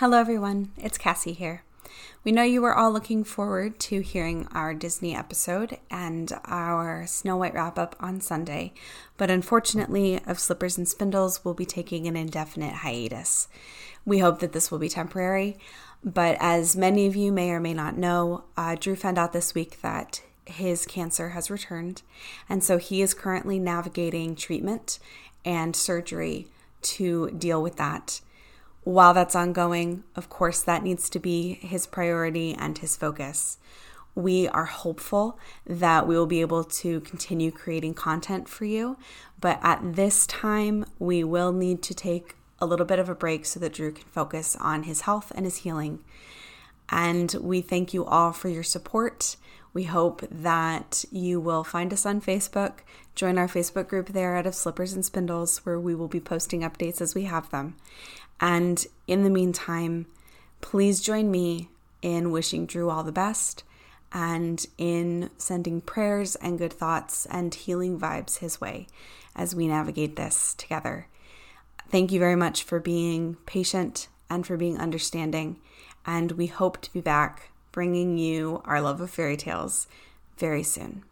Hello, everyone. It's Cassie here. We know you were all looking forward to hearing our Disney episode and our Snow White wrap up on Sunday, but unfortunately, Of Slippers and Spindles we'll be taking an indefinite hiatus. We hope that this will be temporary, but as many of you may or may not know, uh, Drew found out this week that his cancer has returned, and so he is currently navigating treatment and surgery to deal with that while that's ongoing, of course, that needs to be his priority and his focus. We are hopeful that we will be able to continue creating content for you, but at this time, we will need to take a little bit of a break so that Drew can focus on his health and his healing. And we thank you all for your support. We hope that you will find us on Facebook, join our Facebook group there out of Slippers and Spindles, where we will be posting updates as we have them. And in the meantime, please join me in wishing Drew all the best and in sending prayers and good thoughts and healing vibes his way as we navigate this together. Thank you very much for being patient and for being understanding. And we hope to be back bringing you our love of fairy tales very soon.